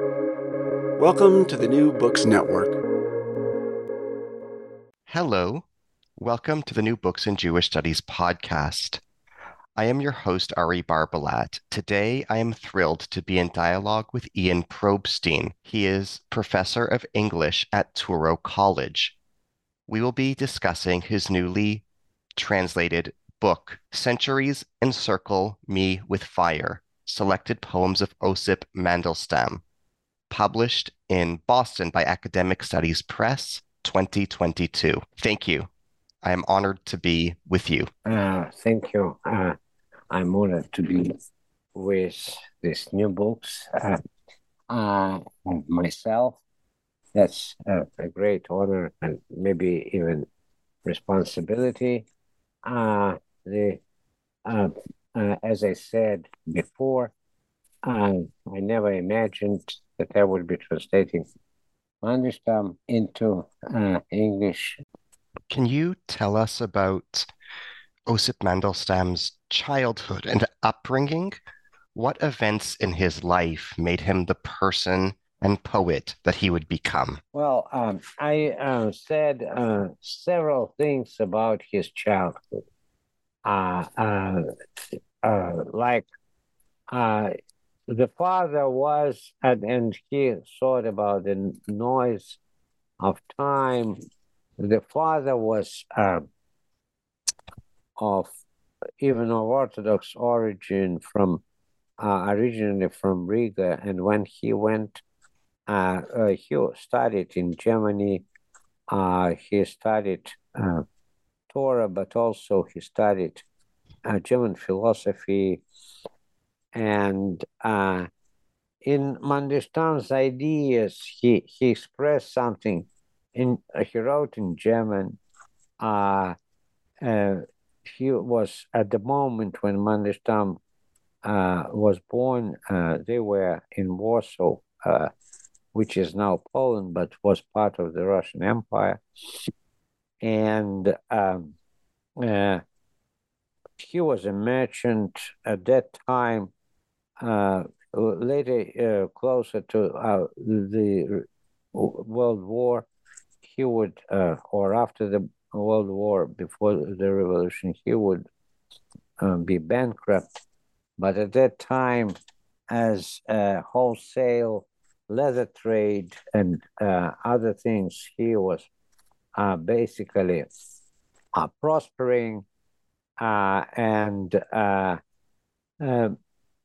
Welcome to the New Books Network. Hello. Welcome to the New Books in Jewish Studies podcast. I am your host, Ari Barbalat. Today, I am thrilled to be in dialogue with Ian Probstein. He is professor of English at Touro College. We will be discussing his newly translated book, Centuries Encircle Me with Fire Selected Poems of Osip Mandelstam, published in Boston by Academic Studies Press 2022. Thank you. I am honored to be with you. Uh, thank you. Uh, I'm honored to be with these new books. Uh, uh, myself, that's a, a, great honor and maybe even responsibility. Uh, the uh, uh, as I said before, I never imagined that I would be translating Mandelstam into uh, English. Can you tell us about Osip Mandelstam's childhood and upbringing? What events in his life made him the person and poet that he would become? Well, um, I uh, said uh, several things about his childhood. Uh, uh, uh, like uh, the father was, and, and he thought about the noise of time. The father was uh, of even of Orthodox origin from uh, originally from Riga, and when he went, uh, uh, he studied in Germany. Uh, he studied uh, Torah, but also he studied German philosophy, and uh, in Mandelstam's ideas, he he expressed something. In he wrote in German. Uh, uh, he was at the moment when Mandelstam uh, was born. Uh, they were in Warsaw, uh, which is now Poland, but was part of the Russian Empire, and um, uh, he was a merchant at that time. Uh, later, uh, closer to uh, the World War, he would, uh, or after the World War, before the revolution, he would um, be bankrupt. But at that time, as wholesale leather trade and uh, other things, he was uh, basically uh, prospering uh, and uh, uh,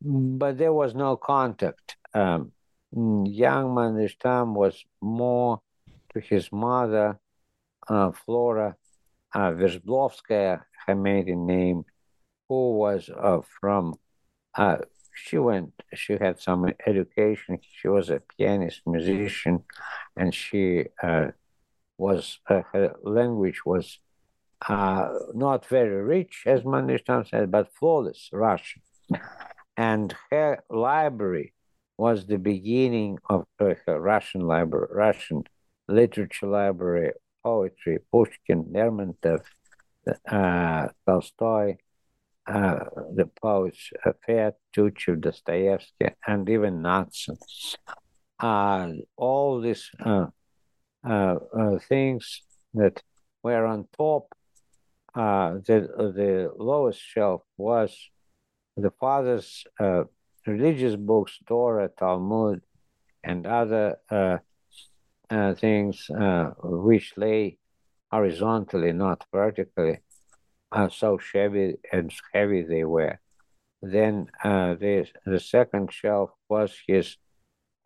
but there was no contact. Um, young Mandelstam was more to his mother, uh, Flora uh, her maiden name, who was uh, from. Uh, she went. She had some education. She was a pianist, musician, and she uh, was uh, her language was uh, not very rich, as Mandelstam said, but flawless Russian. And her library was the beginning of her Russian library, Russian literature library, poetry, Pushkin, Lermontov, uh, Tolstoy, uh, the poets Feod, Tyutchev, Dostoevsky, and even Nadson. Uh, all these uh, uh, uh, things that were on top the the lowest shelf was the father's uh, religious books, Torah, Talmud, and other uh, uh things uh, which lay horizontally, not vertically. Uh, so shabby and heavy they were. Then the the second shelf was his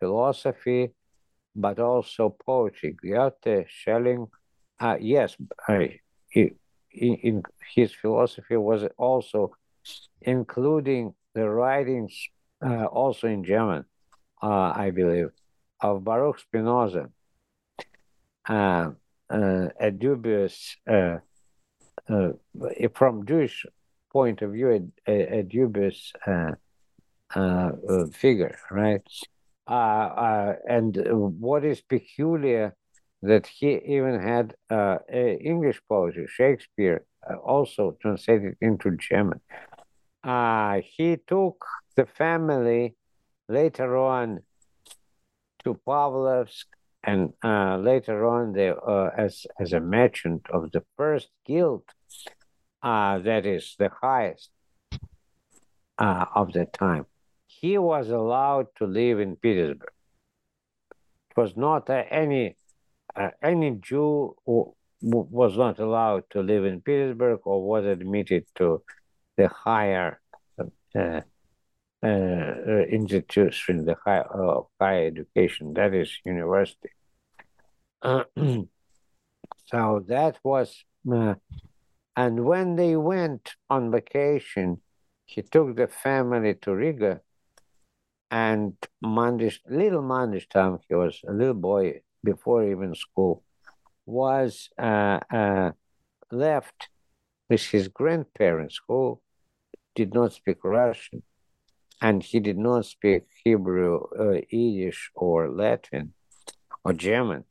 philosophy, but also poetry. Goethe, Schelling. yes, he, in, in his philosophy was also including the writings, uh, also in German, uh, I believe, of Baruch Spinoza, uh, uh a dubious, uh, uh, from Jewish point of view, a, a, dubious figure, right? and what is peculiar that he even had English poetry, Shakespeare, also translated into German. Uh, he took the family later on to Pavlovsk, and uh, later on, they, uh, as as a merchant of the first guild, uh, that is the highest uh, of the time, he was allowed to live in Petersburg. It was not any uh, any Jew who was not allowed to live in Petersburg or was admitted to the higher uh, uh, institution, the high, uh, higher education, that is university. so that was, uh, and when they went on vacation, he took the family to Riga, and Mandish, little Mandelstam, he was a little boy before even school, was uh, uh, left with his grandparents who did not speak Russian and he did not speak Hebrew, uh, Yiddish, or Latin or German.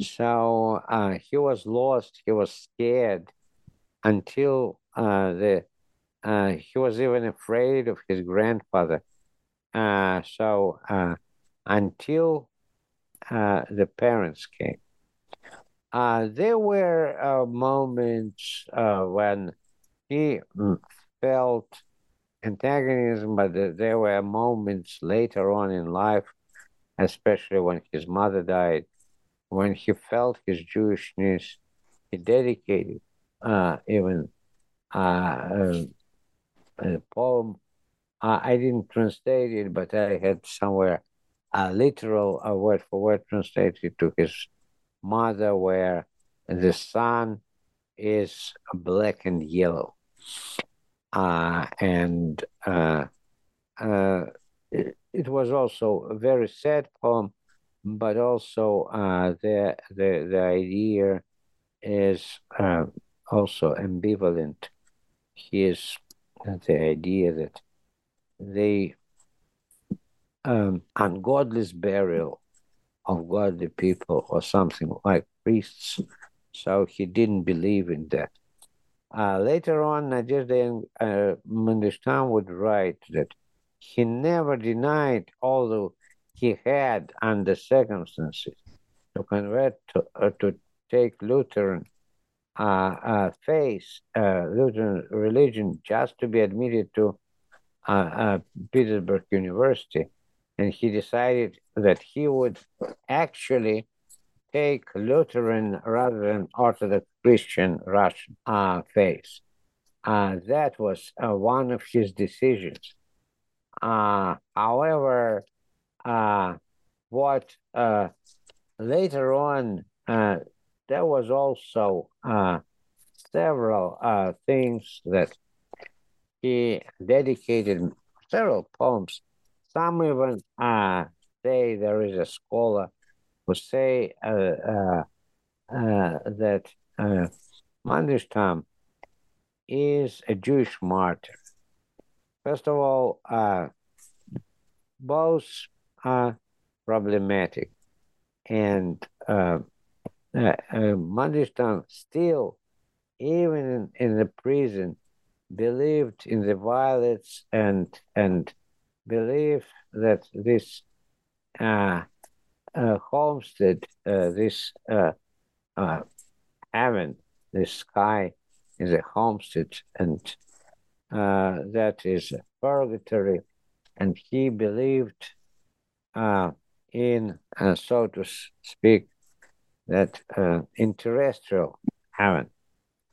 So uh, he was lost, he was scared until uh, the uh, he was even afraid of his grandfather. Uh, so until the parents came. Uh, there were uh, moments uh, when he mm, felt antagonism, but there were moments later on in life, especially when his mother died, when he felt his Jewishness. He dedicated uh, even uh, a poem. I didn't translate it, but I had somewhere a literal word for word translated to his mother where the sun is black and yellow. Uh, and uh, uh, it, it, was also a very sad poem, but also uh, the, the, the idea is uh, also ambivalent. Is the idea that the um, ungodly burial of godly people or something like priests. So he didn't believe in that. Uh, later on, Nadezhda uh, would write that he never denied, although he had, under circumstances, to convert to, uh, to take Lutheran uh, uh, faith, uh, Lutheran religion, just to be admitted to uh, uh, Petersburg University and he decided that he would actually take Lutheran rather than Orthodox Christian Russian uh, faith. Uh, that was uh, one of his decisions. Uh, however, uh, what uh, later on, there was also several things that he dedicated several poems some even uh, say there is a scholar who say uh, uh, uh that uh, Mandelstam is a Jewish martyr. First of all, uh, both are problematic, and uh, Mandelstam still, even in, in the prison, believed in the violence and and believe that this uh, uh, homestead, uh, this uh, uh, heaven, this sky is a homestead, and uh, that is purgatory. And he believed uh, in, so to speak, that in terrestrial heaven,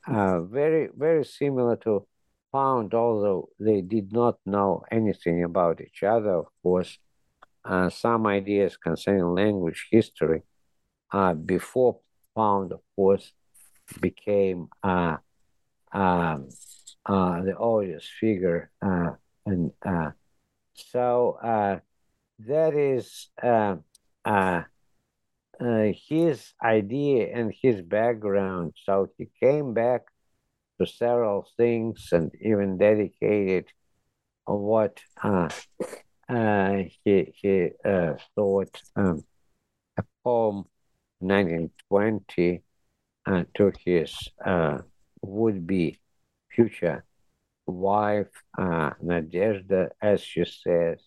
uh, very, very similar to Pound, although they did not know anything about each other, of course, uh, some ideas concerning language history uh, before Pound, of course, became uh, um, uh the obvious figure. Uh, and uh, so that is his idea and his background. So he came back several things and even dedicated what uh, uh, he, he uh, thought um, a poem 1920 uh, to his uh, would-be future wife uh, Nadezhda, as she says,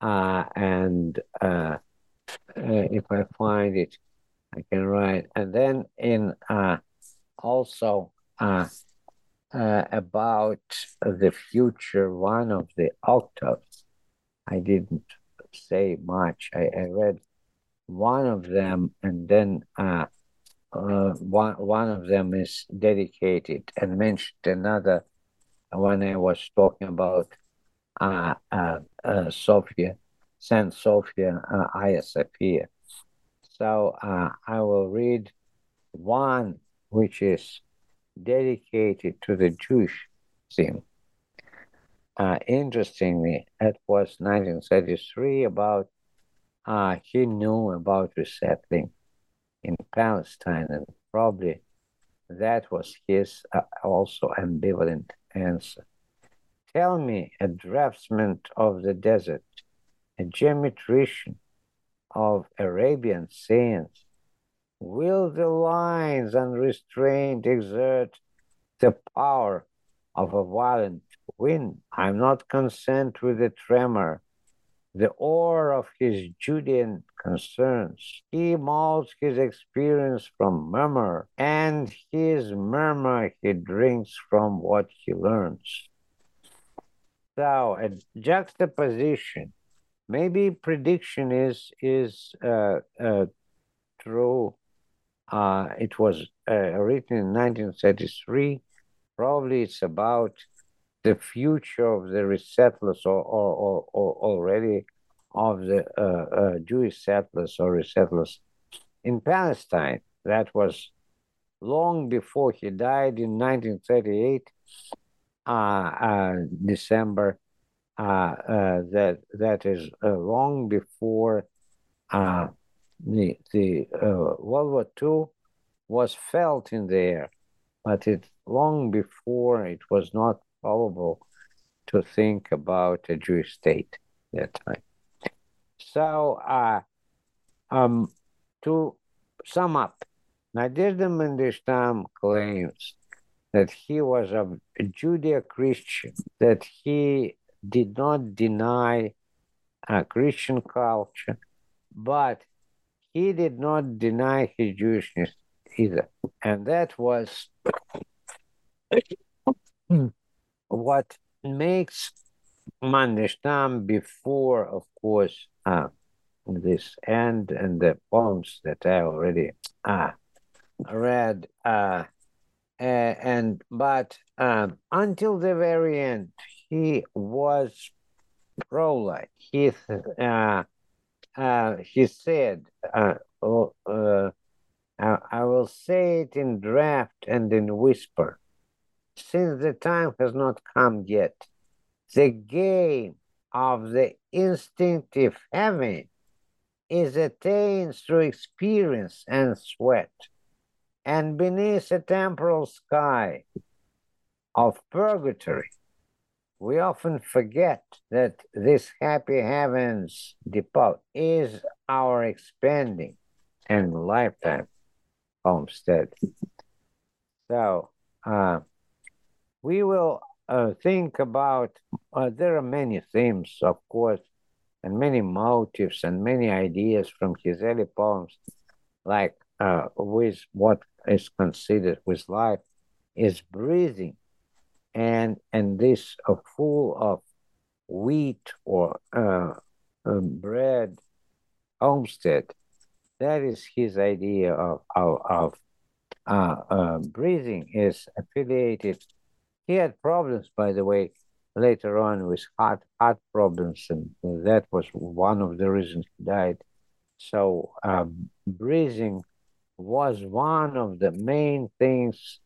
uh, and uh, if I find it, I can write. And then in uh, also uh, about the future, one of the octaves, I didn't say much. I, I read one of them, and then uh, uh, one one of them is dedicated, and mentioned another when I was talking about uh, uh, uh, Sophia, Saint Sophia, uh, Hagia Sophia. So uh, I will read one which is dedicated to the Jewish theme. Uh, interestingly, it was 1933 about uh, he knew about resettling in Palestine, and probably that was his uh, also ambivalent answer. Tell me, a draftsman of the desert, a geometrician of Arabian science, will the lines and unrestrained exert the power of a violent wind? I'm not content with the tremor, the oar of his Judean concerns. He molds his experience from murmur, and his murmur he drinks from what he learns. So a juxtaposition, maybe prediction is is uh, uh, true. Uh, it was uh, written in 1933. Probably it's about the future of the resettlers or, or, or, or already of the uh, uh, Jewish settlers or resettlers in Palestine. That was long before he died in 1938 uh, uh, December. That that is long before the the uh, World War II was felt in the air, but it long before it was not probable to think about a Jewish state at that time. So, uh, um, to sum up, Nadezhda Mandelstam claims that he was a Judeo-Christian, that he did not deny a Christian culture, but he did not deny his Jewishness either. And that was what makes Mandelstam before, of course, uh, this end and the poems that I already uh, read uh, and but um, until the very end, he was pro-life. He uh, uh, he said, uh, oh, uh, I, I will say it in draft and in whisper, since the time has not come yet. The game of the instinctive heaven is attained through experience and sweat and beneath a temporal sky of purgatory, we often forget that this happy heavens depot is our expanding and lifetime homestead. So uh, we will uh, think about, uh, there are many themes, of course, and many motives and many ideas from his early poems, like uh, with what is considered with life is breathing and and this uh, full of wheat or uh, um, bread homestead. That is his idea of of, of uh, uh, breathing is affiliated. He had problems by the way later on with heart heart problems and that was one of the reasons he died. So um, breathing was one of the main things,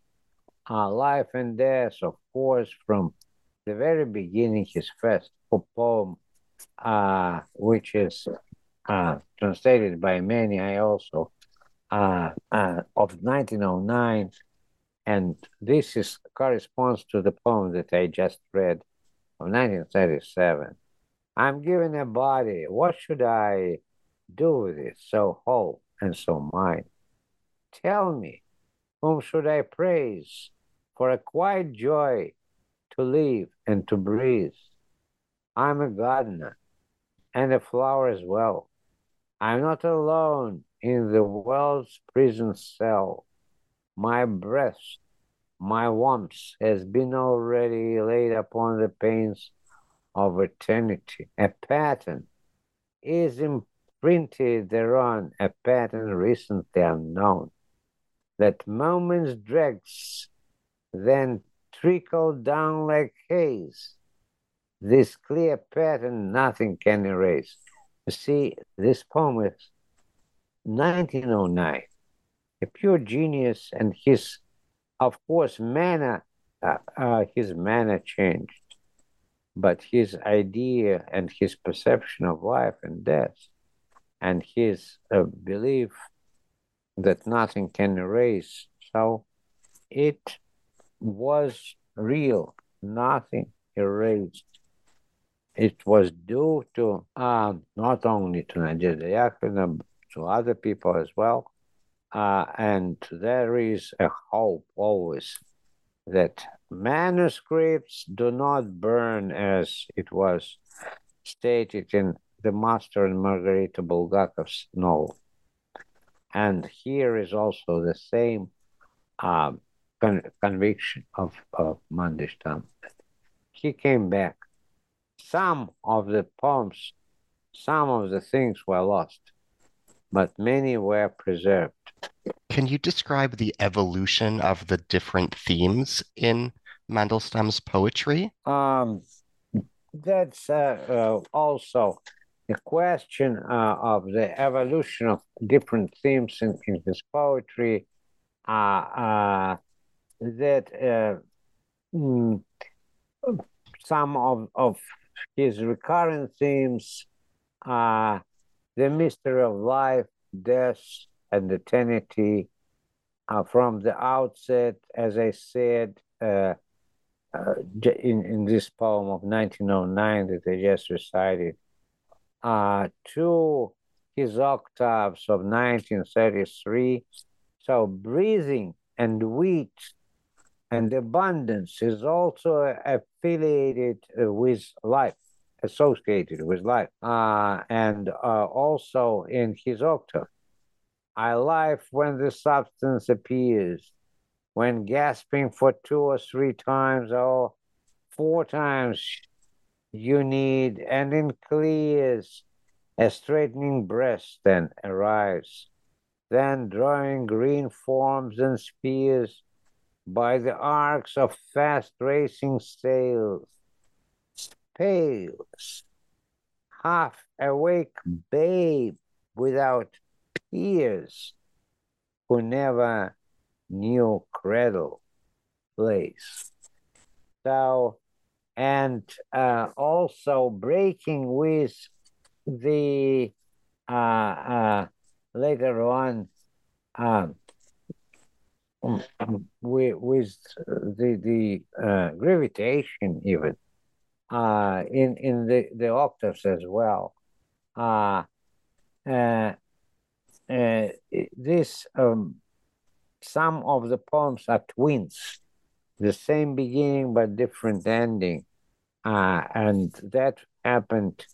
uh, life and death, of course, from the very beginning, his first poem, uh, which is uh, translated by many, I also, uh, uh, of 1909. And this is corresponds to the poem that I just read of 1937. I'm given a body. What should I do with it? So whole and so mine. Tell me, whom should I praise for a quiet joy to live and to breathe? I'm a gardener and a flower as well. I'm not alone in the world's prison cell. My breast, my warmth has been already laid upon the pains of eternity. A pattern is imprinted thereon, a pattern recently unknown. That moments dregs, then trickle down like haze. This clear pattern nothing can erase. You see, this poem is 1909. A pure genius, and his, of course, manner, uh, uh, his manner changed, but his idea and his perception of life and death, and his uh, belief that nothing can erase. So it was real, nothing erased. It was due to um, not only to Nadia but to other people as well. Uh, and there is a hope always that manuscripts do not burn as it was stated in the Master and Margarita Bulgakov's novel. And here is also the same um, con- conviction of, of Mandelstam. He came back. Some of the poems, some of the things were lost, but many were preserved. Can you describe the evolution of the different themes in Mandelstam's poetry? Um, that's uh, uh, also a question uh, of the evolution of different themes in, in his poetry. Uh, uh, that uh, mm, some of, of his recurrent themes are the mystery of life, death, and eternity. Uh, from the outset, as I said uh, uh, in, in this poem of 1909 that I just recited, uh, to his octaves of 1933. So breathing and wheat and abundance is also affiliated with life, associated with life. Uh, and uh, also in his octave, I life when the substance appears, when gasping for two or three times or four times you need, and in clears, a straightening breast then arrives, then drawing green forms and spears by the arcs of fast racing sails, pales, half awake babe without peers, who never knew cradle place. So, and uh, also breaking with the uh, uh, later on um, um, with, with the the uh, gravitation even uh, in in the the octaves as well. Uh, this um, some of the poems are twins, the same beginning but different ending, uh, and that happened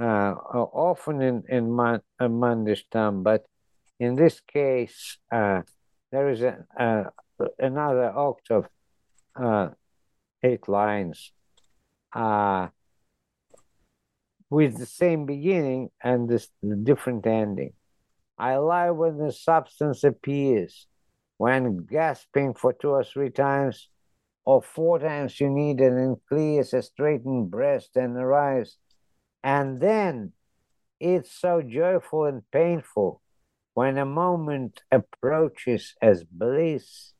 uh, often in in Man- Mandelstam, but in this case. Uh, there is a, uh, another octave, uh, eight lines, uh, with the same beginning and this different ending. I lie when the substance appears, when gasping for two or three times, or four times you need it and clears a straightened breast and arrives, and then it's so joyful and painful when a moment approaches as bliss,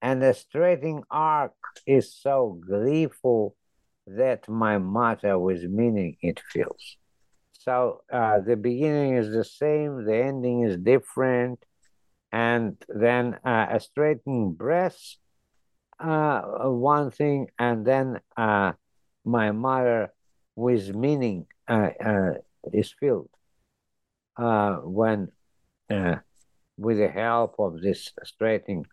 and the straightening arc is so gleeful that my matter with meaning it feels. So uh, the beginning is the same, the ending is different, and then uh, a straightening breast, uh, one thing, and then uh, my matter with meaning uh, uh, is filled. when uh, with the help of this straightening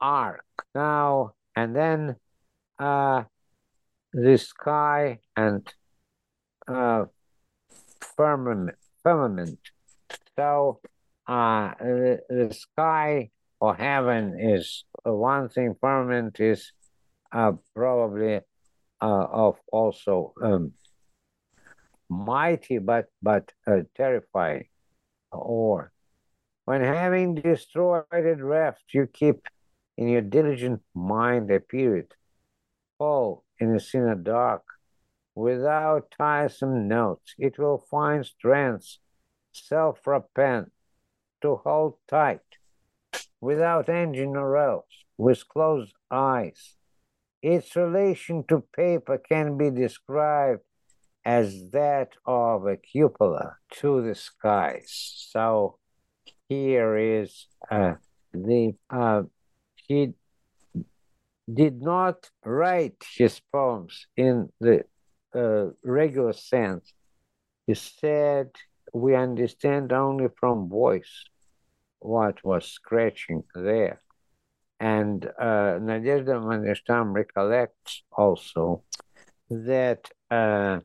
arc. Now and then, uh, the sky and uh, firmament, firmament So uh, the, the sky or heaven is one thing, firmament is uh, probably uh, of also um, mighty but but uh, terrifying. Or when having destroyed a draft, you keep in your diligent mind a period, all in a sinner dark, without tiresome notes, it will find strength, self-repent, to hold tight, without engine or else, with closed eyes. Its relation to paper can be described as that of a cupola to the skies. So here is uh, the uh, he did not write his poems in the uh, regular sense. He said we understand only from voice what was scratching there. And uh, Nadezhda Mandelstam recollects also that uh,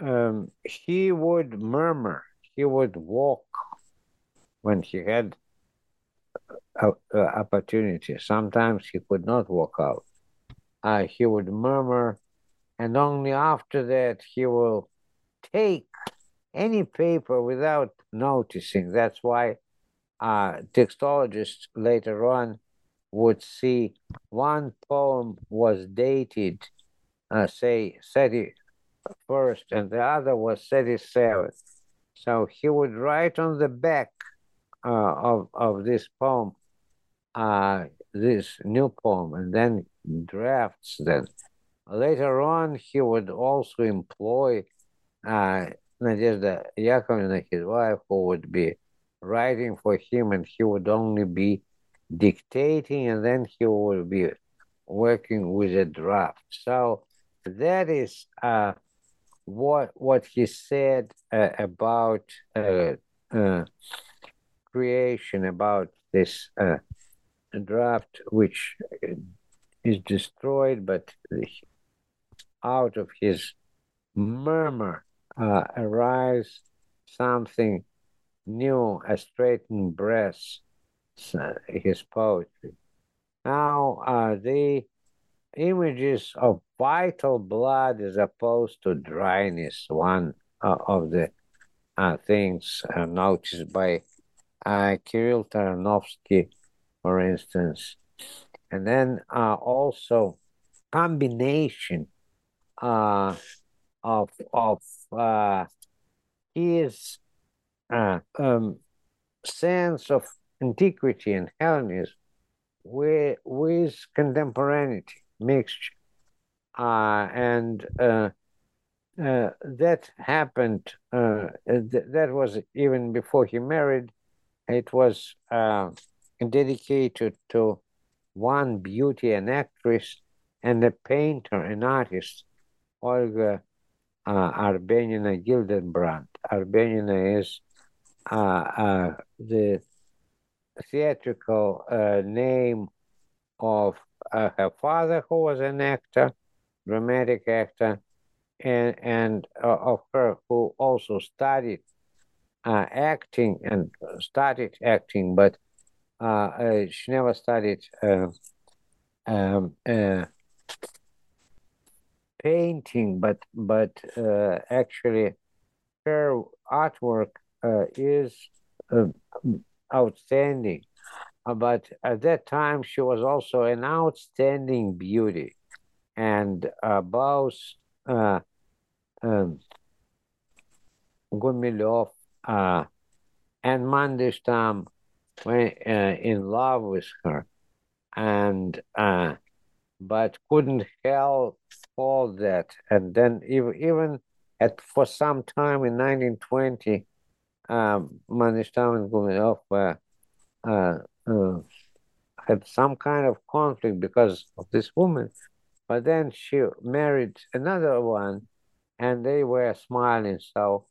um, he would murmur, he would walk when he had a, a opportunity. Sometimes he could not walk out. Uh, he would murmur, and only after that he will take any paper without noticing. That's why uh, textologists later on would see one poem was dated, uh, say, 31st, and the other was 37th. So he would write on the back uh, of, of this poem, uh, this new poem, and then drafts them. Later on, he would also employ uh, Nadezhda Yakovlevna, his wife, who would be writing for him, and he would only be dictating, and then he would be working with a draft. So that is uh, what what he said uh, about uh, uh creation, about this uh, draft, which is destroyed, but out of his murmur uh, arise something new, a straightened breast, his poetry. Now, uh, the images of vital blood as opposed to dryness, one uh, of the uh, things uh, noticed by uh, Kirill Taranovsky, for instance. And then uh, also combination of, of his uh, um, sense of antiquity and Hellenism with, with contemporaneity mixture. Uh, and uh, uh, that happened, uh, th- that was even before he married. It was uh, dedicated to one beauty, an actress, and a painter, an artist, Olga uh, Arbenina Gildenbrand. Arbenina is the theatrical uh, name of her father, who was an actor, dramatic actor, and and of her who also studied acting and started acting, but she never studied um, painting, but but uh, actually her artwork uh, is uh, outstanding. Uh, but at that time, she was also an outstanding beauty. And both um, Gumilyov and Mandelstam were in love with her. And but couldn't help all that. And then even even at for some time in 1920, um, Mandelstam and Gumilyov were uh, uh, had some kind of conflict because of this woman. But then she married another one, and they were smiling, so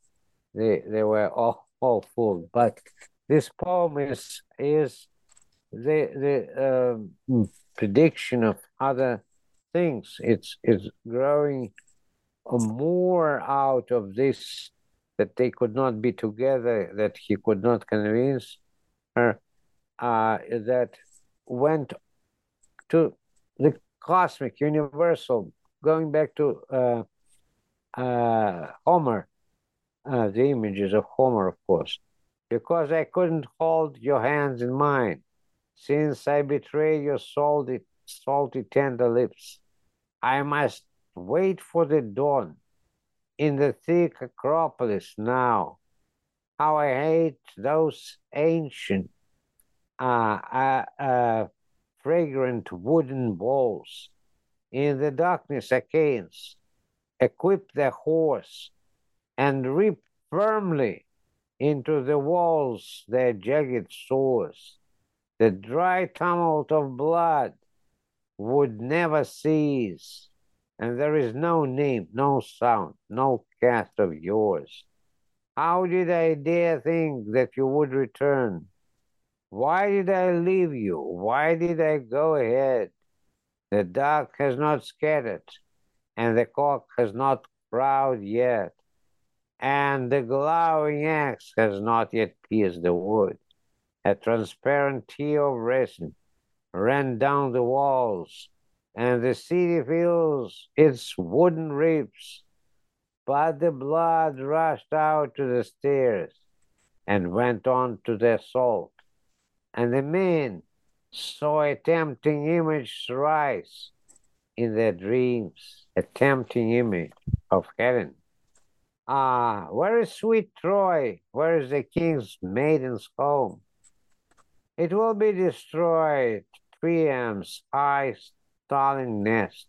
they they were all all full. But this poem is is the the uh, prediction of other things. It's it's growing more out of this that they could not be together, that he could not convince her, uh, that went to the cosmic, universal, going back to uh, uh, Homer, uh, the images of Homer, of course, because I couldn't hold your hands in mine, since I betrayed your salty, salty, tender lips. I must wait for the dawn in the thick Acropolis now. How I hate those ancient, uh, uh, uh, fragrant wooden balls. In the darkness, Achaeans equip their horse and rip firmly into the walls their jagged swords. The dry tumult of blood would never cease and there is no name, no sound, no cast of yours. How did I dare think that you would return? Why did I leave you? Why did I go ahead? The dark has not scattered, and the cock has not crowed yet, and the glowing axe has not yet pierced the wood. A transparent tear of resin ran down the walls and the city feels its wooden ribs, but the blood rushed out to the stairs and went on to the assault. And the men saw a tempting image rise in their dreams, a tempting image of heaven. Ah, where is sweet Troy? Where is the king's maiden's home? It will be destroyed. Priam's eyes starling nest,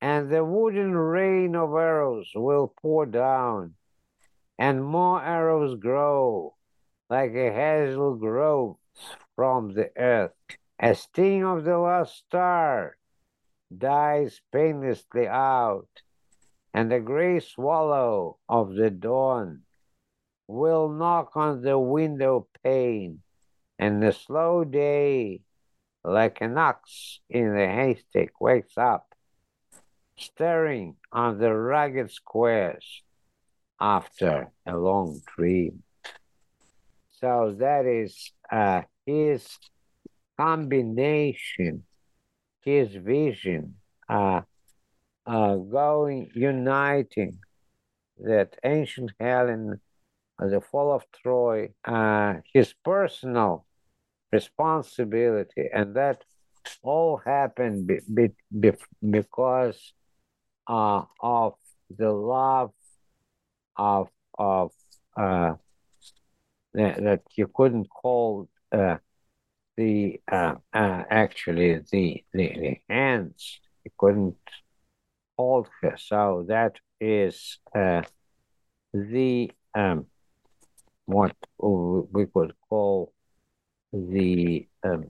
and the wooden rain of arrows will pour down, and more arrows grow like a hazel growth from the earth. A sting of the last star dies painlessly out, and the gray swallow of the dawn will knock on the window pane, and the slow day like an ox in the haystack, wakes up, staring on the rugged squares after a long dream. So that is uh, his combination, his vision, uh, uh, going, uniting that ancient Helen, the fall of Troy, uh, his personal responsibility, and that all happened be, be, be, because uh, of the love of of uh, that, you couldn't call uh, the uh, uh, actually the, the the hands. You couldn't hold her. So that is uh, the um, what we could call the um,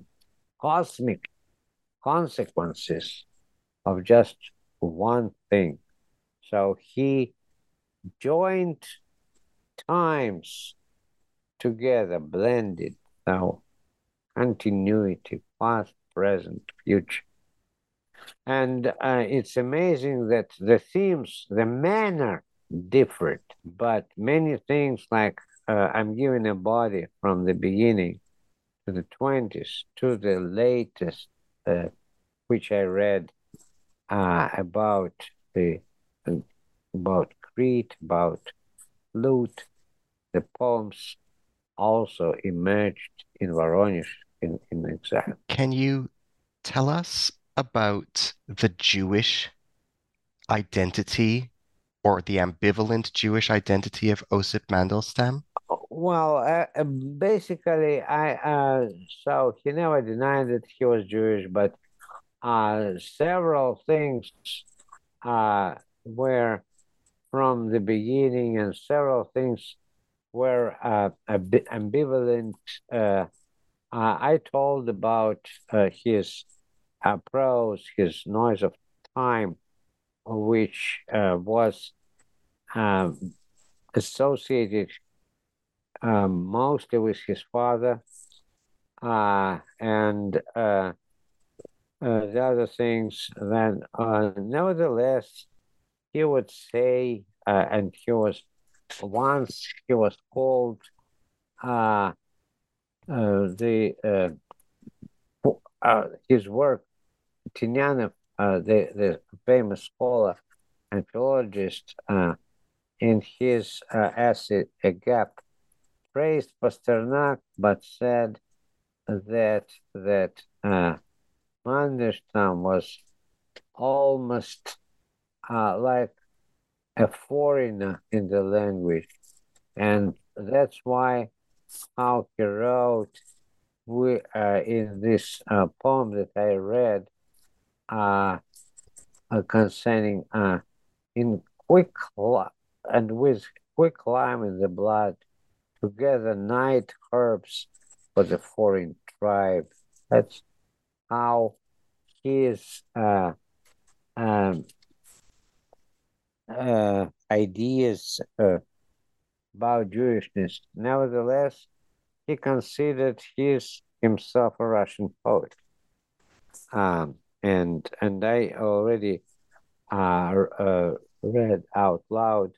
cosmic consequences of just one thing. So he joined times together, blended now continuity, past, present, future. And uh, it's amazing that the themes, the manner differed, but many things like uh, I'm giving a body from the beginning to the 20s to the latest, uh, which I read uh, about the about Crete, about Lut. The poems also emerged in Voronezh in, in exile. Can you tell us about the Jewish identity or the ambivalent Jewish identity of Osip Mandelstam? Well, uh, uh, basically, I uh, so he never denied that he was Jewish, but uh, several things uh, were from the beginning, and several things were uh, ambivalent. Uh, uh, I told about uh, his prose, his noise of time, which was um, associated um, mostly with his father, uh, and uh, uh, the other things. Then, uh, nevertheless, he would say, uh, and he was once he was called the his work, Tynyanov, uh, the, the famous scholar and philologist, in his uh, essay A Gap, praised Pasternak but said that that uh, Mandelstam was almost uh, like a foreigner in the language, and that's why how wrote we, uh, in this uh, poem that I read uh, uh concerning uh, in quick and with quick lime in the blood together night herbs for the foreign tribe. That's how his uh, um, uh, ideas uh, about Jewishness. Nevertheless, he considered his himself a Russian poet. Um, and and I already uh, uh, read out loud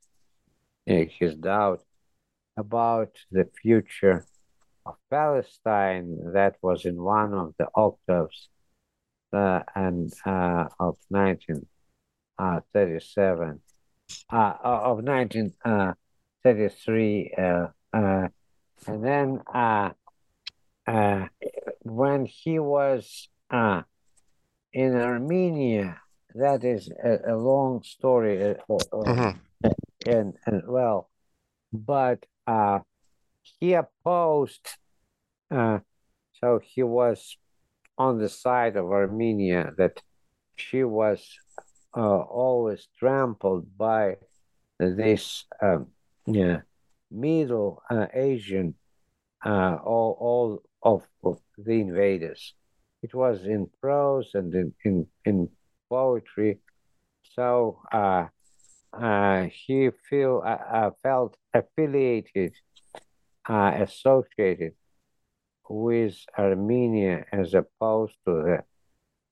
uh, his doubt about the future of Palestine. That was in one of the octaves uh, and uh, of 1937 uh, uh, of 1933 uh, and then when he was in Armenia, that is a, a long story, mm-hmm. and and well, but uh, he opposed. Uh, so he was on the side of Armenia that she was uh, always trampled by this um, yeah, Middle uh, Asian, uh, all, all of, of, the invaders. It was in prose and in, in, in poetry. So uh, uh, he feel, uh, felt affiliated, associated with Armenia as opposed to the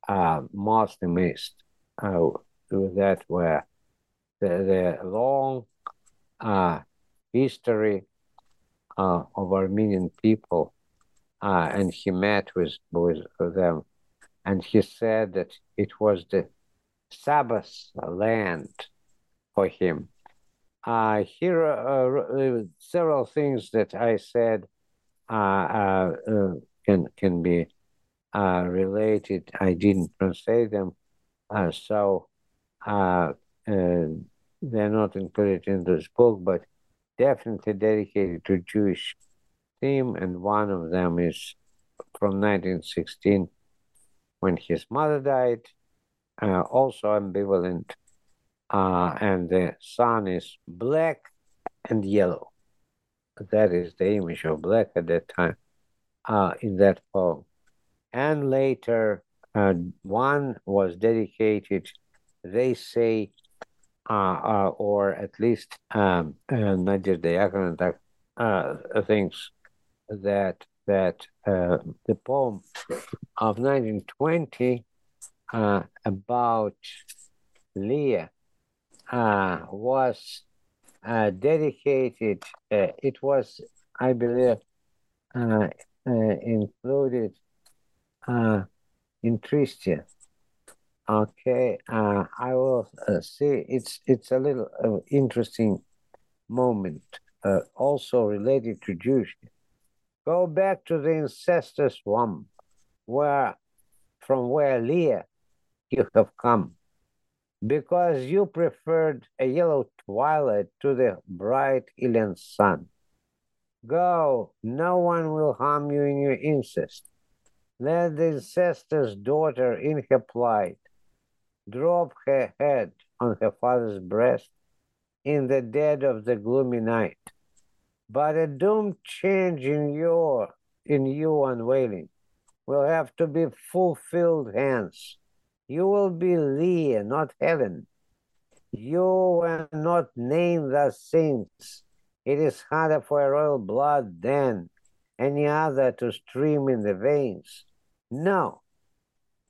uh, Muslimist uh, that were the, the long uh, history uh, of Armenian people, uh, and he met with with them, and he said that it was the Sabbath land for him. Uh, here are uh, several things that I said uh, uh, can can be related. I didn't translate them, so they're not included in this book, but definitely dedicated to Jewish theme, and one of them is from 1916 when his mother died, uh, also ambivalent, uh, and the sun is black and yellow that is the image of black at that time uh, in that poem. And later, uh, one was dedicated, they say, uh, uh or at least um, uh, Nadir uh, thinks that that the poem of 1920 about Leah was uh, dedicated. Uh, it was, I believe, uh, uh included uh, in Tristia. Okay, uh, I will see. It's it's a little interesting moment, also related to Jewish. Go back to the incestuous womb, where from where Leah you have come because you preferred a yellow twilight to the bright alien sun. Go, no one will harm you in your incest. Let the incestuous daughter in her plight drop her head on her father's breast in the dead of the gloomy night. But a doomed change in your in you unveiling will have to be fulfilled hence you will be Leah, not Helen. You were not named as saints. It is harder for a royal blood than any other to stream in the veins. No,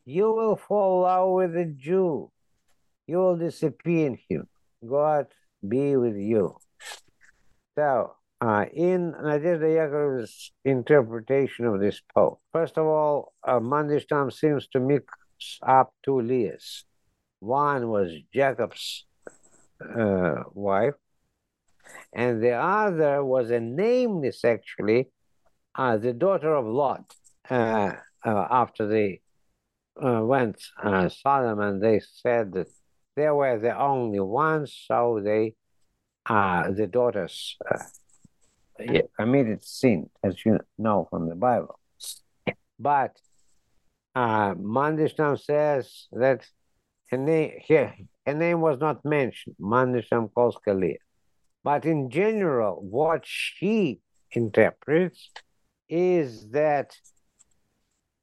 you will fall out with a Jew. You will disappear in him. God be with you. So, uh, in Nadezhda interpretation of this poem, first of all, uh, Mandelstam seems to mix up two Leahs. One was Jacob's uh, wife, and the other was a nameless, actually, uh, the daughter of Lot. Uh, uh, after they uh, went uh, Sodom, and they said that they were the only ones, so they, uh, the daughters, uh, committed sin, as you know from the Bible. But uh, Mandelstam says that her name, her, her name was not mentioned. Mandelstam calls Kalia. But in general, what she interprets is that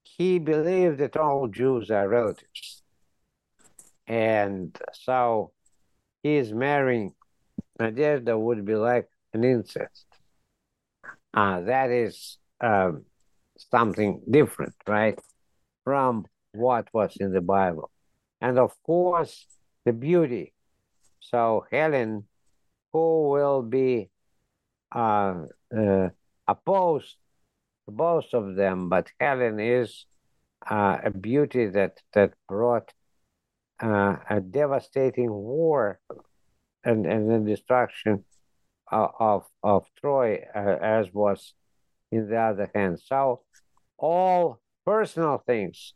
he believed that all Jews are relatives. And so his marrying Nadezhda would be like an incest. Uh, that is um, something different, right, from what was in the Bible. And of course, the beauty. So Helen, who will be uh, uh, opposed to both of them, but Helen is uh, a beauty that that brought uh, a devastating war and and the destruction of of, of Troy, uh, as was in the other hand. So all personal things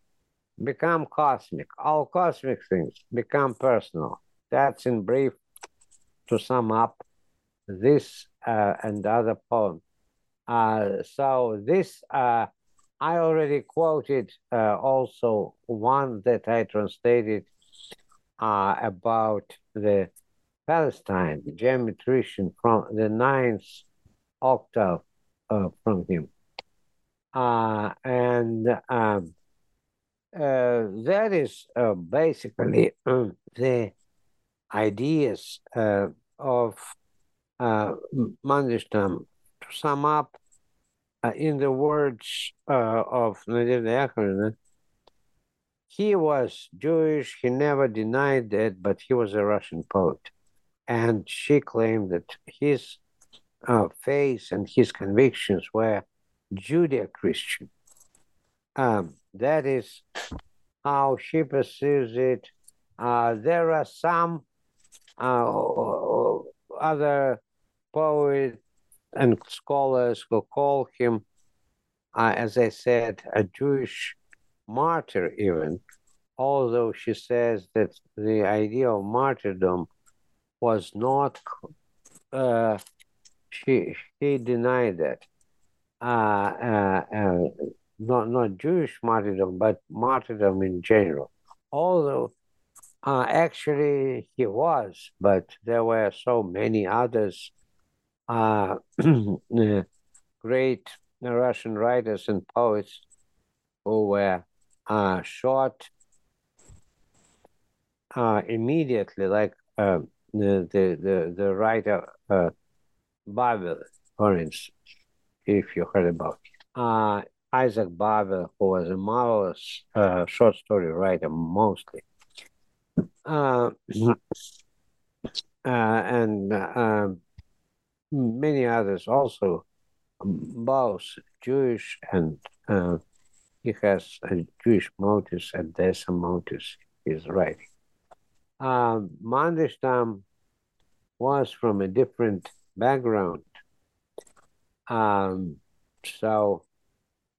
become cosmic. All cosmic things become personal. That's in brief to sum up this uh, and other poem. Uh, so this uh, I already quoted uh, also one that I translated uh, about the Palestine geometrician from the ninth octave uh, from him. Uh, and um, uh, that is uh, basically the ideas uh, of uh, Mandelstam. To sum up, uh, in the words of Nadezhda Yakovlevna, he was Jewish, he never denied that, but he was a Russian poet. And she claimed that his faith and his convictions were Judeo Christian. Um, that is how she perceives it. Uh, there are some uh, other poets and scholars who call him, uh, as I said, a Jewish martyr, even, although she says that the idea of martyrdom was not, uh, she, she denied that. Uh, uh, uh, not, not Jewish martyrdom, but martyrdom in general. Although uh, actually he was, but there were so many others uh, great Russian writers and poets who were uh, shot uh, immediately, like uh, the, the, the, the writer Babel, for instance, if you heard about it. Uh, Isaac Babel, who was a marvelous uh, short story writer, mostly. Uh, uh, and um, many others also, both Jewish and uh, he has a Jewish motives and there's some motives he's writing. Um, Mandelstam was from a different background. Um, so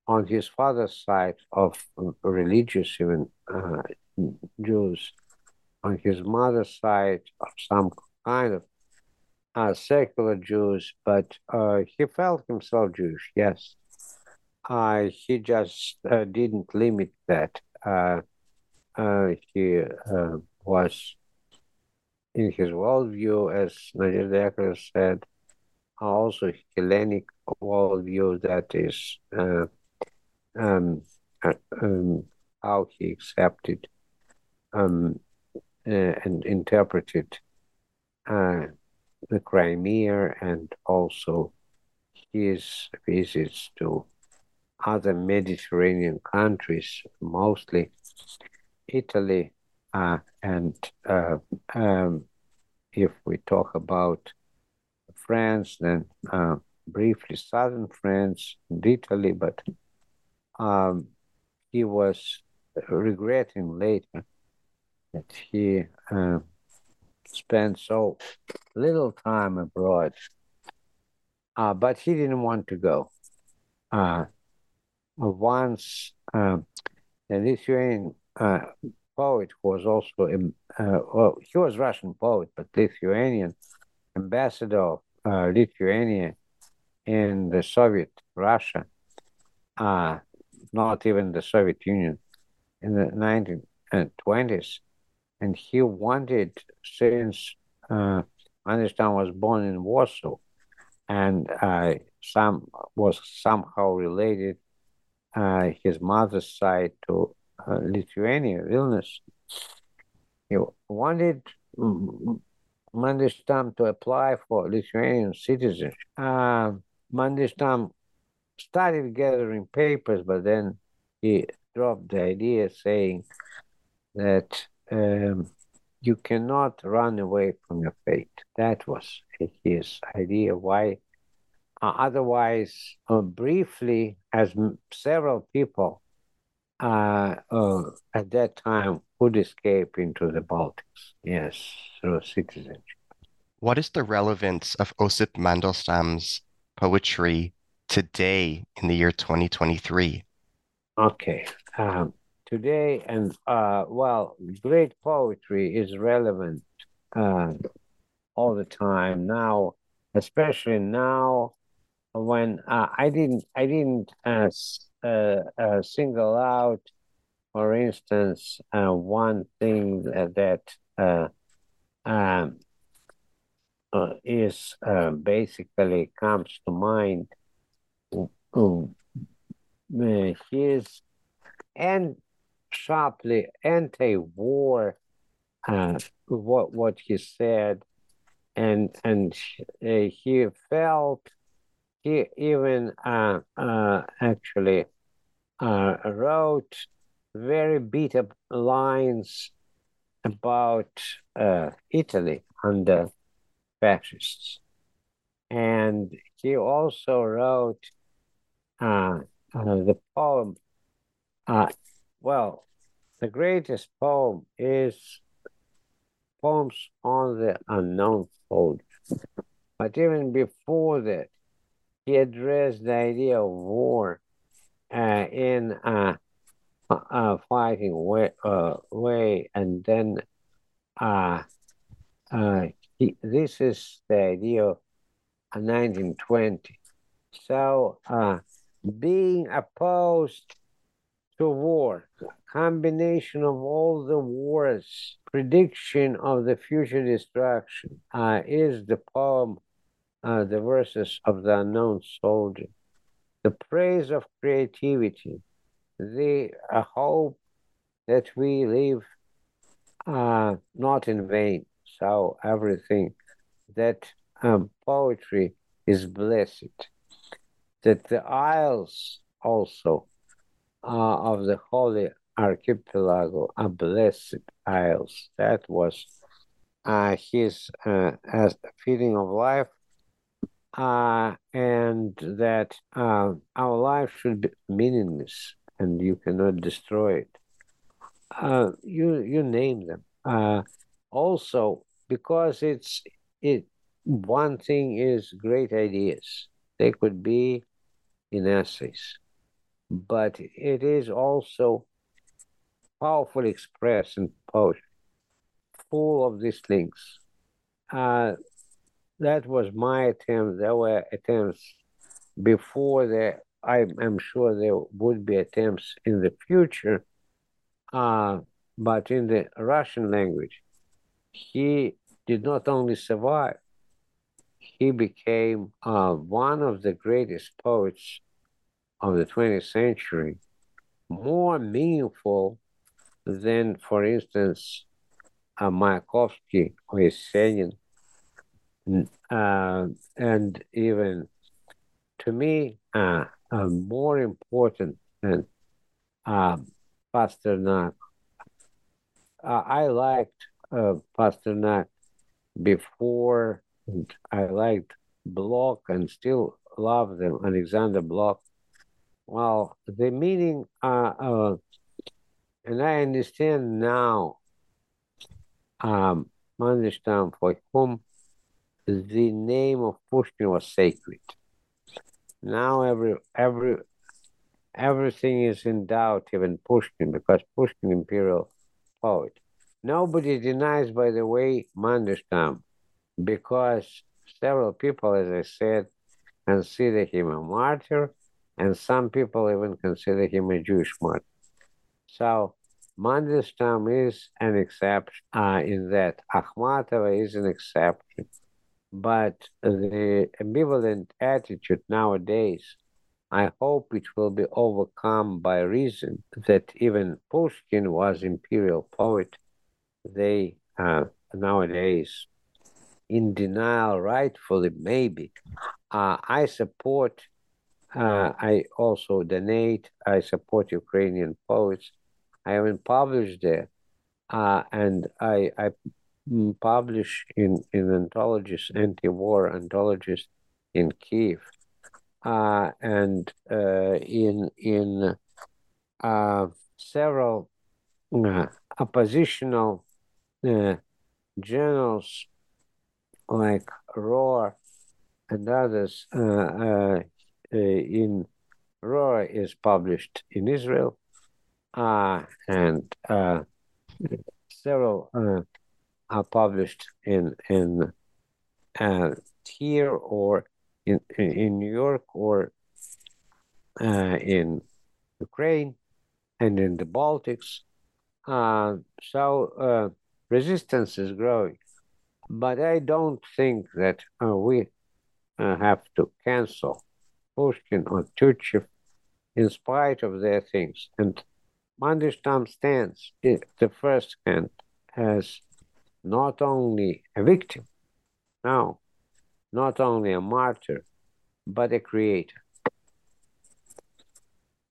on his father's side of religious even uh, Jews, on his mother's side of some kind of uh, secular Jews, but uh, he felt himself Jewish, yes. Uh, he just uh, didn't limit that. Uh, uh, he was, in his worldview, as Nadezhda Yakovlev said, also Hellenic. Worldview that is um, um, how he accepted um, and interpreted uh, the Crimea and also his visits to other Mediterranean countries, mostly Italy, uh, and uh, um, if we talk about France, then uh, briefly southern France and Italy, but um, he was regretting later that he uh, spent so little time abroad. Uh, but he didn't want to go. Uh, once uh, a Lithuanian uh, poet who was also, uh, well, he was Russian poet, but Lithuanian ambassador uh, Lithuania in the Soviet Russia, uh, not even the Soviet Union, in the 1920s. And he wanted, since uh, was born in Warsaw and uh, some was somehow related uh, his mother's side to uh, Lithuania, Vilnius. He wanted Mandelstam to apply for Lithuanian citizenship. Uh, Mandelstam started gathering papers, but then he dropped the idea, saying that um, you cannot run away from your fate. That was his idea. Why? Uh, otherwise, uh, briefly, as several people uh, uh, at that time would escape into the Baltics, yes, through citizenship. What is the relevance of Osip Mandelstam's poetry today in the year 2023? Okay. Um, today, and uh, well, great poetry is relevant uh, all the time now, especially now when uh, I didn't I didn't uh, uh, uh, single out, for instance, uh, one thing that uh, um, uh, is uh, basically comes to mind. Um, his and sharply anti-war what what he said and and he felt he even uh, uh, actually uh, wrote very bitter lines about uh, Italy under fascists. And he also wrote uh, uh, the poem. well, the greatest poem is poems on the unknown soldier. But even before that, he addressed the idea of war uh, in a, a fighting way, uh, way, and then uh, uh, he, this is the idea of 1920. So, uh, being opposed to war, combination of all the wars, prediction of the future destruction, uh, is the poem uh, the verses of the unknown soldier, the praise of creativity, the uh, hope that we live uh, not in vain. So everything that um, poetry is blessed, that the isles also uh, of the Holy Archipelago are blessed isles. That was uh, his uh, feeling of life uh, and that uh, our life should be meaningless and you cannot destroy it. Uh, you you name them. Uh, also, because it's it. One thing is great ideas. They could be in essays, but it is also powerfully expressed in poetry, full of these things. Uh, that was my attempt. There were attempts before that. I am sure there would be attempts in the future, uh, but in the Russian language, he did not only survive, he became uh, one of the greatest poets of the 20th century, more meaningful than, for instance, uh, Mayakovsky or Yesenin uh, and even to me, uh, uh, more important than uh, Pasternak. Uh, I liked uh, Pasternak before, I liked Blok and still love them, Alexander Blok. Well, the meaning, uh, uh, and I understand now, um, understand for whom the name of Pushkin was sacred. Now every every everything is in doubt, even Pushkin, because Pushkin imperial poet. Nobody denies, by the way, Mandelstam, because several people, as I said, consider him a martyr, and some people even consider him a Jewish martyr. So Mandelstam is an exception uh, in that. Akhmatova is an exception. But the ambivalent attitude nowadays, I hope it will be overcome by reason that even Pushkin was imperial poet. They uh, nowadays in denial, rightfully, maybe. Uh, I support, uh, I also donate, I support Ukrainian poets. I haven't published there. Uh, and I, I publish in, in anthologies, anti-war anthologies in Kiev. Uh, and uh, in in uh, several uh, oppositional uh, journals like Roar and others uh, in Roar is published in Israel, and several are published in in uh, here or in in New York or uh, in Ukraine and in the Baltics. Uh, so resistance is growing. But I don't think that uh, we uh, have to cancel Pushkin or Tyutchev in spite of their things. And Mandelstam stands eh, the first hand as not only a victim, no, not only a martyr, but a creator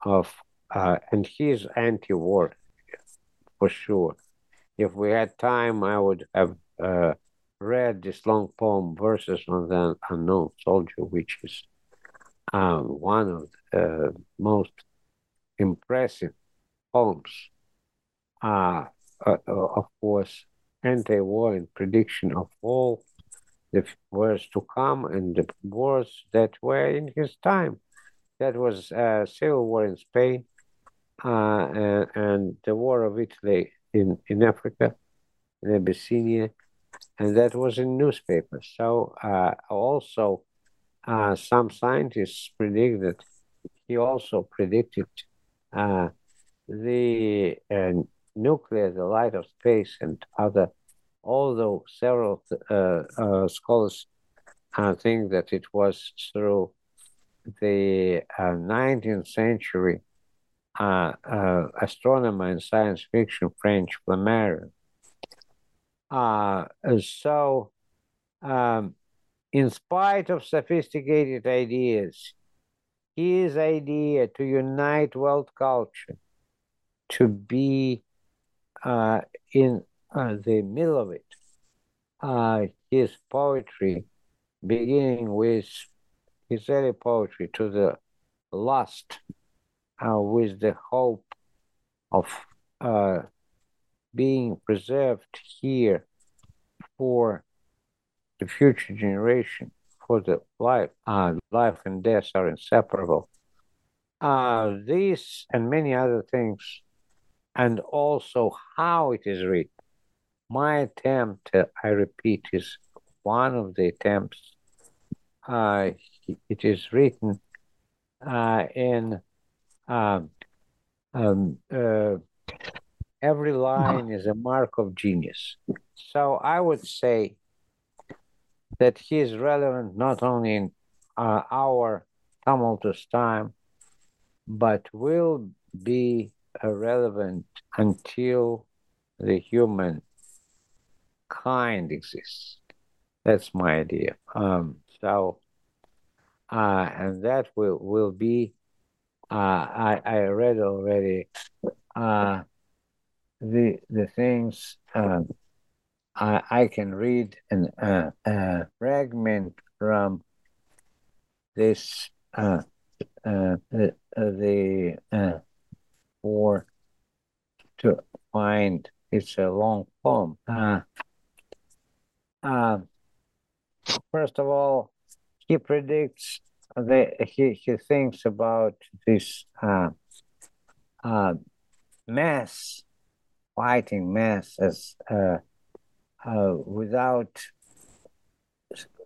of, uh, and he's anti-war for sure. If we had time, I would have uh, read this long poem, Verses on the Unknown Soldier, which is um, one of the uh, most impressive poems. Uh, uh, of course, anti-war and prediction of all the wars to come and the wars that were in his time. That was uh, civil war in Spain uh, and, and, the war of Italy in, in Africa, in Abyssinia, and that was in newspapers. So uh, also, uh, some scientists predicted. He also predicted uh, the nuclear, the light of space, and other. Although several uh, uh, scholars think that it was through the 19th century astronomer and science fiction French Flammarion uh, so, um, in spite of sophisticated ideas, his idea to unite world culture, to be uh, in uh, the middle of it, uh, his poetry, beginning with his early poetry to the last, uh, with the hope of uh, being preserved here for the future generation, for the life, uh, life and death are inseparable. Uh, these and many other things, and also how it is written. My attempt, I repeat, is one of the attempts. Uh, it is written uh, in um, um, uh, every line is a mark of genius. So I would say that he is relevant not only in uh, our tumultuous time, but will be relevant until the human kind exists. That's my idea. Um, so, uh, and that will will be. Uh, I I read already. Uh, the the things um, I, I can read an uh, a fragment from this uh, uh, the, uh, the uh, for to find it's a long poem. Uh, uh, first of all, he predicts that he, he thinks about this uh, uh, mass fighting mass as uh, uh, without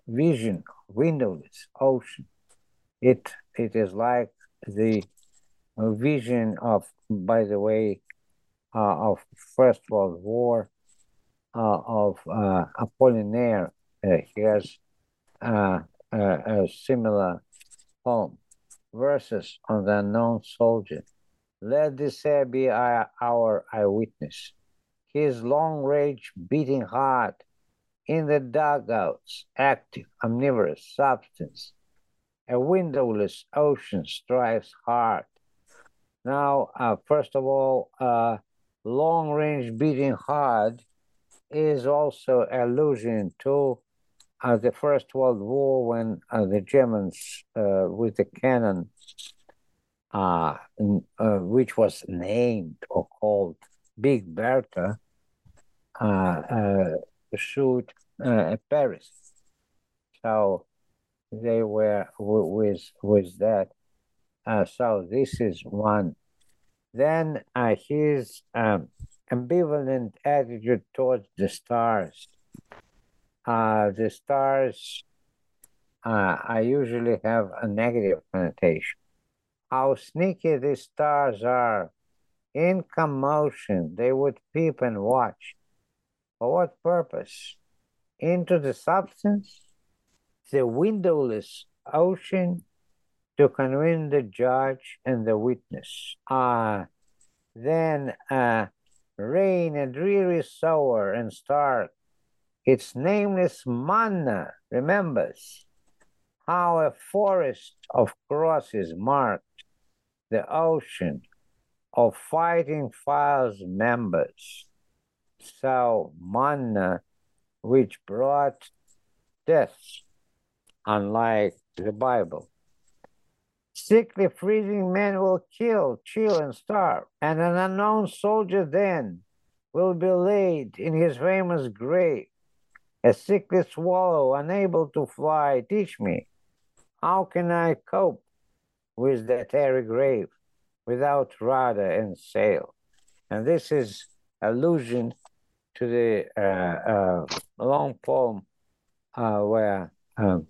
vision, windowless ocean. It it is like the vision of, by the way, uh, of First World War uh, of uh, Apollinaire. Uh, he has uh, a similar poem, verses on the unknown soldier. Let this air be our, eyewitness. His long range beating heart in the dugouts, active, omnivorous substance. A windowless ocean strives hard. Now, uh, first of all, uh, long range beating hard is also allusion to uh, the First World War when uh, the Germans, uh, with the cannon, uh, which was named or called Big Bertha, shoot Paris. So they were with with that. So this is one. Then his um, ambivalent attitude towards the stars. Uh, the stars, uh, I usually have a negative connotation. How sneaky these stars are. In commotion, they would peep and watch. For what purpose? Into the substance, the windowless ocean, to convince the judge and the witness. Ah, uh, then uh, rain a dreary sour and stark. Its nameless manna remembers how a forest of crosses marked the ocean of fighting files members. So manna, which brought death, unlike the Bible. Sickly, freezing men will kill, chill, and starve, and an unknown soldier then will be laid in his famous grave. A sickly swallow, unable to fly, teach me, how can I cope with that airy grave without rudder and sail? And this is allusion to the uh, uh, long poem uh, where um,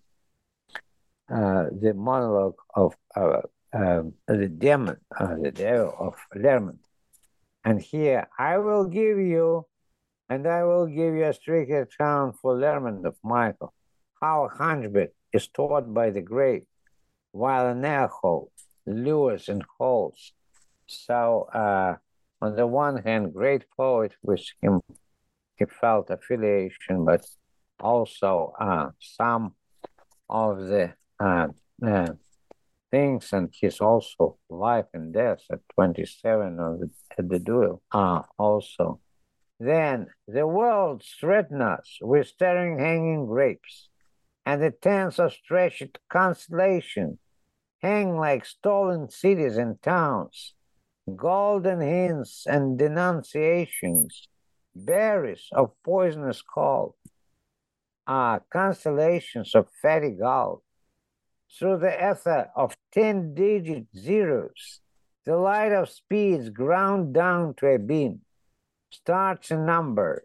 uh, the monologue of uh, um, the demon, uh, the devil of Lermont. And here, I will give you, and I will give you a strict account for Lermontov Michael, how a hunchback is taught by the great, while an hole lures and holds. So, uh, on the one hand, great poet with him, he felt affiliation, but also uh, some of the uh, uh, things, and his also life and death at 27 the, at the duel uh, also. Then the world threatens us with staring hanging grapes, and the tents of stretched constellation hang like stolen cities and towns, golden hints and denunciations, berries of poisonous call, uh, constellations of fatty gold, through the ether of 10 digit zeros, the light of speeds ground down to a beam, starts a number,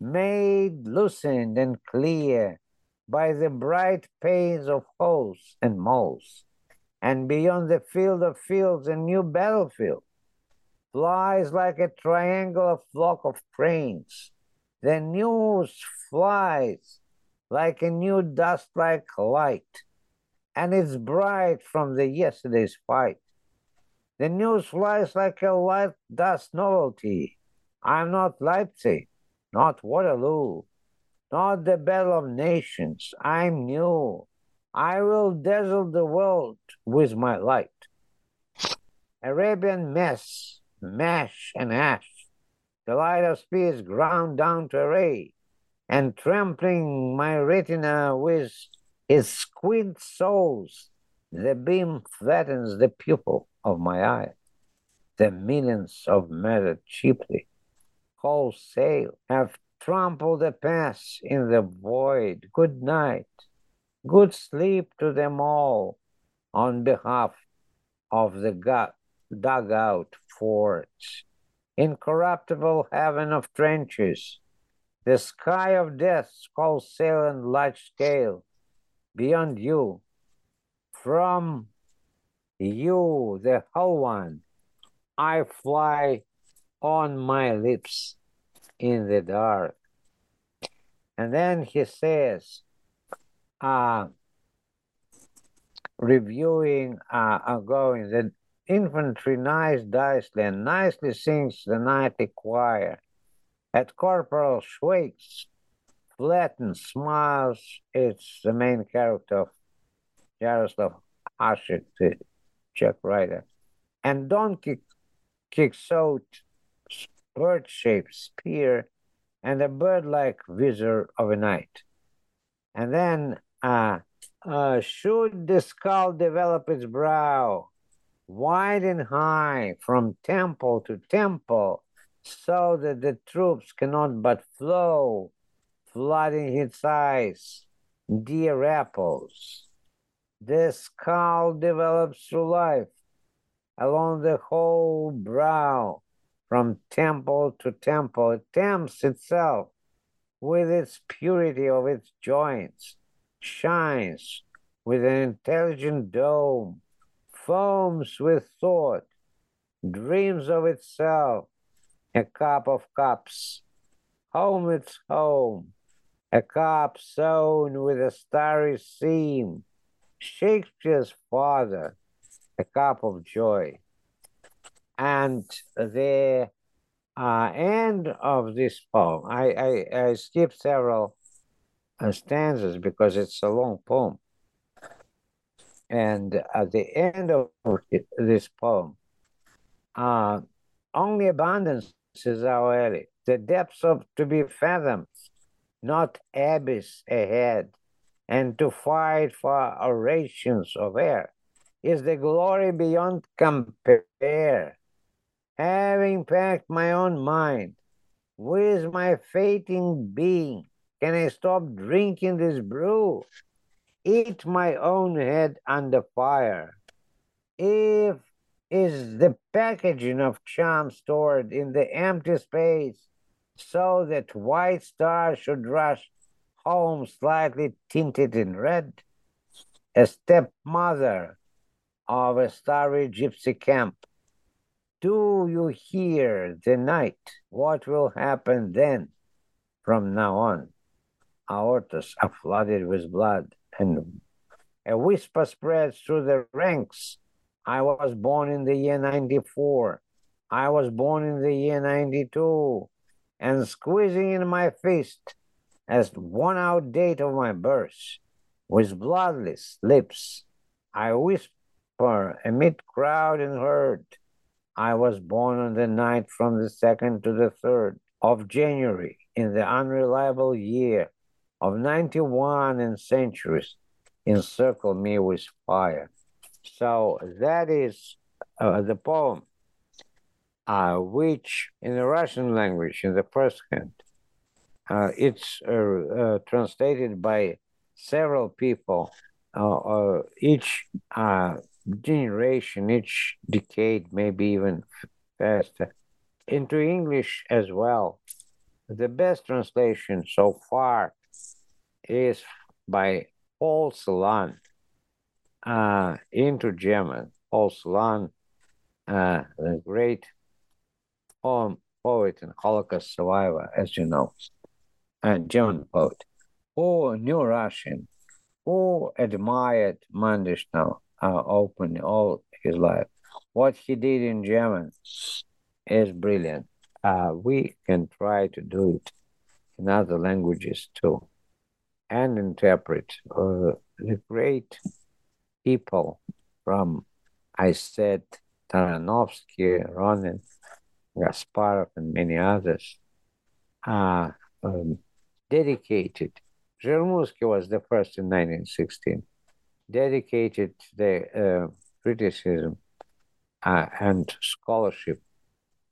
made lucid and clear by the bright panes of holes and moles. And beyond the field of fields, a new battlefield flies like a triangular flock of cranes. The news flies like a new dust like light and it's bright from the yesterday's fight. The news flies like a light dust novelty. I'm not Leipzig, not Waterloo, not the Battle of Nations. I'm new. I will dazzle the world with my light. Arabian mess, mash and ash. The light of spears ground down to array, and trampling my retina with his squint soles The beam flattens the pupil of my eye. The millions of measured cheaply wholesale have trampled the past in the void. Good night. Good sleep to them all on behalf of the dugout forts. Incorruptible heaven of trenches. The sky of death sail and large scale. Beyond you, from you, the whole one, I fly on my lips in the dark. And then he says, uh, reviewing, uh, going, the infantry nice nicely and nicely sings the nightly choir. At Corporal Schweik's flatten smiles, it's the main character of Yaroslav Hasek, the Czech writer. And Donkey kicks out bird-shaped spear and a bird-like visor of a knight. And then, uh, uh, should the skull develop its brow wide and high from temple to temple, so that the troops cannot but flow, flooding its eyes, dear apples. The skull develops through life along the whole brow, from temple to temple. It tempts itself with its purity of its joints, shines with an intelligent dome, foams with thought, dreams of itself, a cup of cups, home its home, a cup sewn with a starry seam, Shakespeare's father, a cup of joy. And the uh, end of this poem, I, I, I skipped several uh, stanzas because it's a long poem. And at the end of this poem, uh, only abundance is our ally, the depths of to be fathomed, not abyss ahead, and to fight for orations of air is the glory beyond compare. Having packed my own mind with my fating being, can I stop drinking this brew? Eat my own head under fire. If is the packaging of charm stored in the empty space so that white stars should rush home slightly tinted in red? A stepmother of a starry gypsy camp. Do you hear the night? What will happen then from now on? Aortas are flooded with blood, and a whisper spreads through the ranks. I was born in the year 94. I was born in the year 92. And squeezing in my fist as one out date of my birth, with bloodless lips, I whisper amid crowd and herd. I was born on the night from the second to the third of January in the unreliable year of 91 and centuries encircle me with fire. So that is uh, the poem, uh, which in the Russian language, in the first hand, uh, it's uh, uh, translated by several people, uh, each generation, each decade, maybe even faster, into English as well. The best translation so far is by Paul Celan uh, into German. Paul Celan, uh, the great poem, poet and Holocaust survivor, as you know, and German poet, who knew Russian, who admired Mandelstam, uh, open all his life. What he did in German is brilliant. Uh, we can try to do it in other languages too and interpret uh, the great people from, I said, Taranovsky, Ronen, Gasparov, and many others are um, dedicated. Zhirmunsky was the first in 1916 dedicated the uh, criticism uh, and scholarship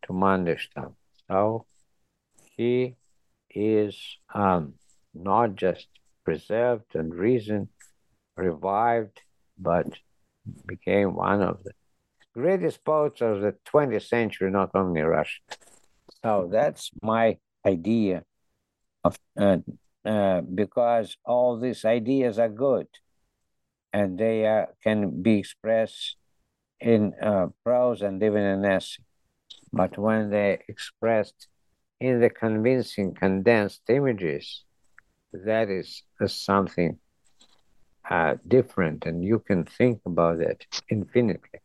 to Mandelstam. So he is um, not just preserved and reason revived, but became one of the greatest poets of the 20th century, not only Russian. So that's my idea of uh, uh, because all these ideas are good and they uh, can be expressed in uh, prose and even in essay. But when they expressed in the convincing, condensed images, that is something uh, different, and you can think about it infinitely.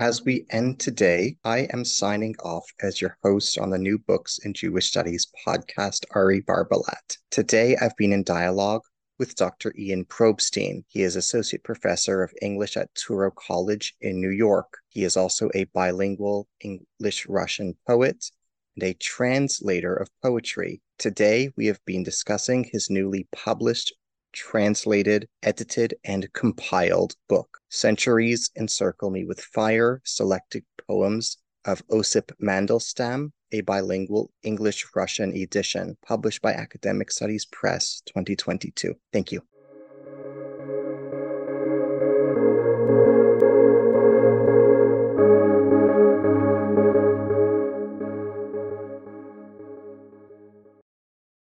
As we end today, I am signing off as your host on the New Books in Jewish Studies podcast, Ari Barbalat. Today, I've been in dialogue with Dr. Ian Probstein. He is Associate Professor of English at Touro College in New York. He is also a bilingual English Russian poet and a translator of poetry. Today, we have been discussing his newly published translated, edited, and compiled book. Centuries Encircle Me with Fire, selected poems of Osip Mandelstam, a bilingual English Russian edition, published by Academic Studies Press 2022. Thank you.